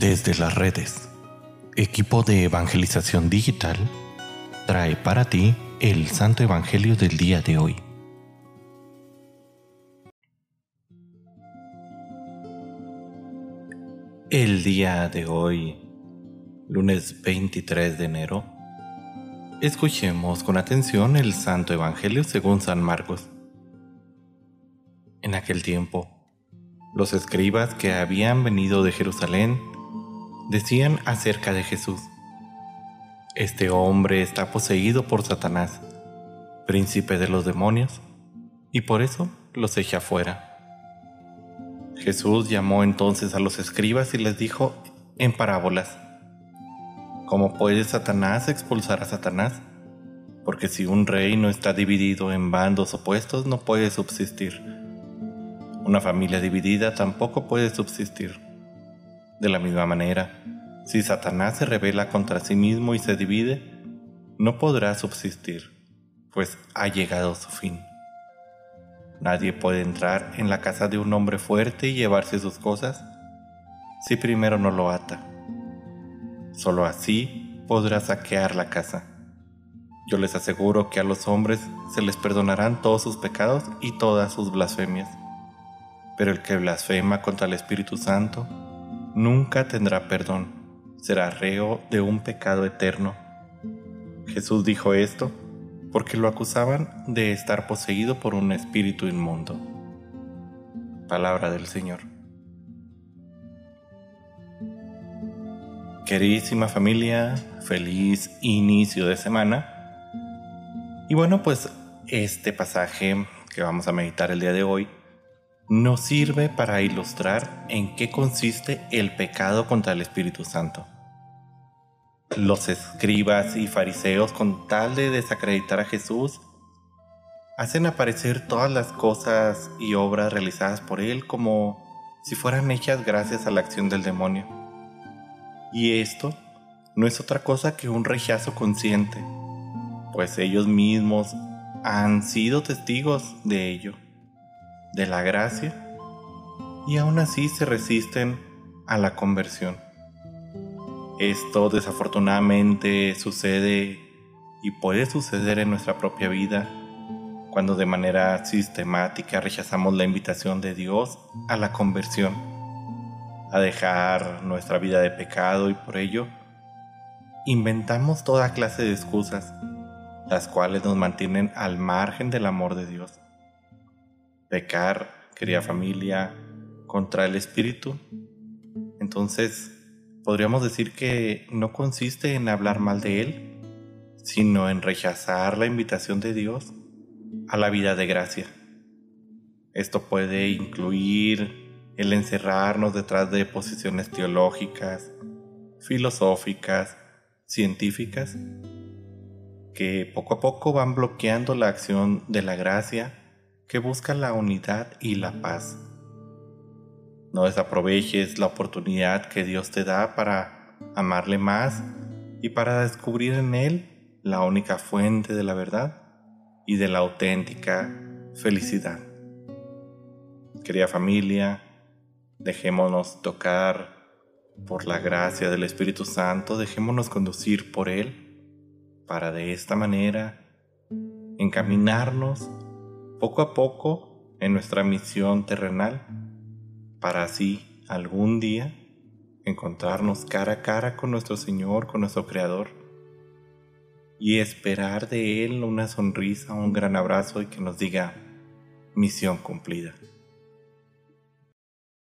Desde las redes, equipo de evangelización digital trae para ti el Santo Evangelio del día de hoy. El día de hoy, lunes 23 de enero, escuchemos con atención el Santo Evangelio según San Marcos. En aquel tiempo, los escribas que habían venido de Jerusalén decían acerca de Jesús, Este hombre está poseído por Satanás, príncipe de los demonios, y por eso los echa fuera. Jesús llamó entonces a los escribas y les dijo en parábolas, ¿Cómo puede Satanás expulsar a Satanás? Porque si un rey no está dividido en bandos opuestos, no puede subsistir. Una familia dividida tampoco puede subsistir. De la misma manera, si Satanás se revela contra sí mismo y se divide, no podrá subsistir, pues ha llegado su fin. Nadie puede entrar en la casa de un hombre fuerte y llevarse sus cosas si primero no lo ata. Solo así podrá saquear la casa. Yo les aseguro que a los hombres se les perdonarán todos sus pecados y todas sus blasfemias. Pero el que blasfema contra el Espíritu Santo nunca tendrá perdón, será reo de un pecado eterno. Jesús dijo esto porque lo acusaban de estar poseído por un espíritu inmundo. Palabra del Señor. Queridísima familia, feliz inicio de semana. Y bueno, pues este pasaje que vamos a meditar el día de hoy nos sirve para ilustrar en qué consiste el pecado contra el Espíritu Santo. Los escribas y fariseos, con tal de desacreditar a Jesús, hacen aparecer todas las cosas y obras realizadas por Él como si fueran hechas gracias a la acción del demonio. Y esto no es otra cosa que un rechazo consciente, pues ellos mismos han sido testigos de ello de la gracia y aún así se resisten a la conversión. Esto desafortunadamente sucede y puede suceder en nuestra propia vida cuando de manera sistemática rechazamos la invitación de Dios a la conversión, a dejar nuestra vida de pecado y por ello inventamos toda clase de excusas, las cuales nos mantienen al margen del amor de Dios. Pecar, querida familia, contra el Espíritu, entonces podríamos decir que no consiste en hablar mal de Él, sino en rechazar la invitación de Dios a la vida de gracia. Esto puede incluir el encerrarnos detrás de posiciones teológicas, filosóficas, científicas, que poco a poco van bloqueando la acción de la gracia que busca la unidad y la paz. No desaproveches la oportunidad que Dios te da para amarle más y para descubrir en Él la única fuente de la verdad y de la auténtica felicidad. Querida familia, dejémonos tocar por la gracia del Espíritu Santo, dejémonos conducir por Él para de esta manera encaminarnos poco a poco en nuestra misión terrenal, para así algún día encontrarnos cara a cara con nuestro Señor, con nuestro Creador, y esperar de Él una sonrisa, un gran abrazo y que nos diga, misión cumplida.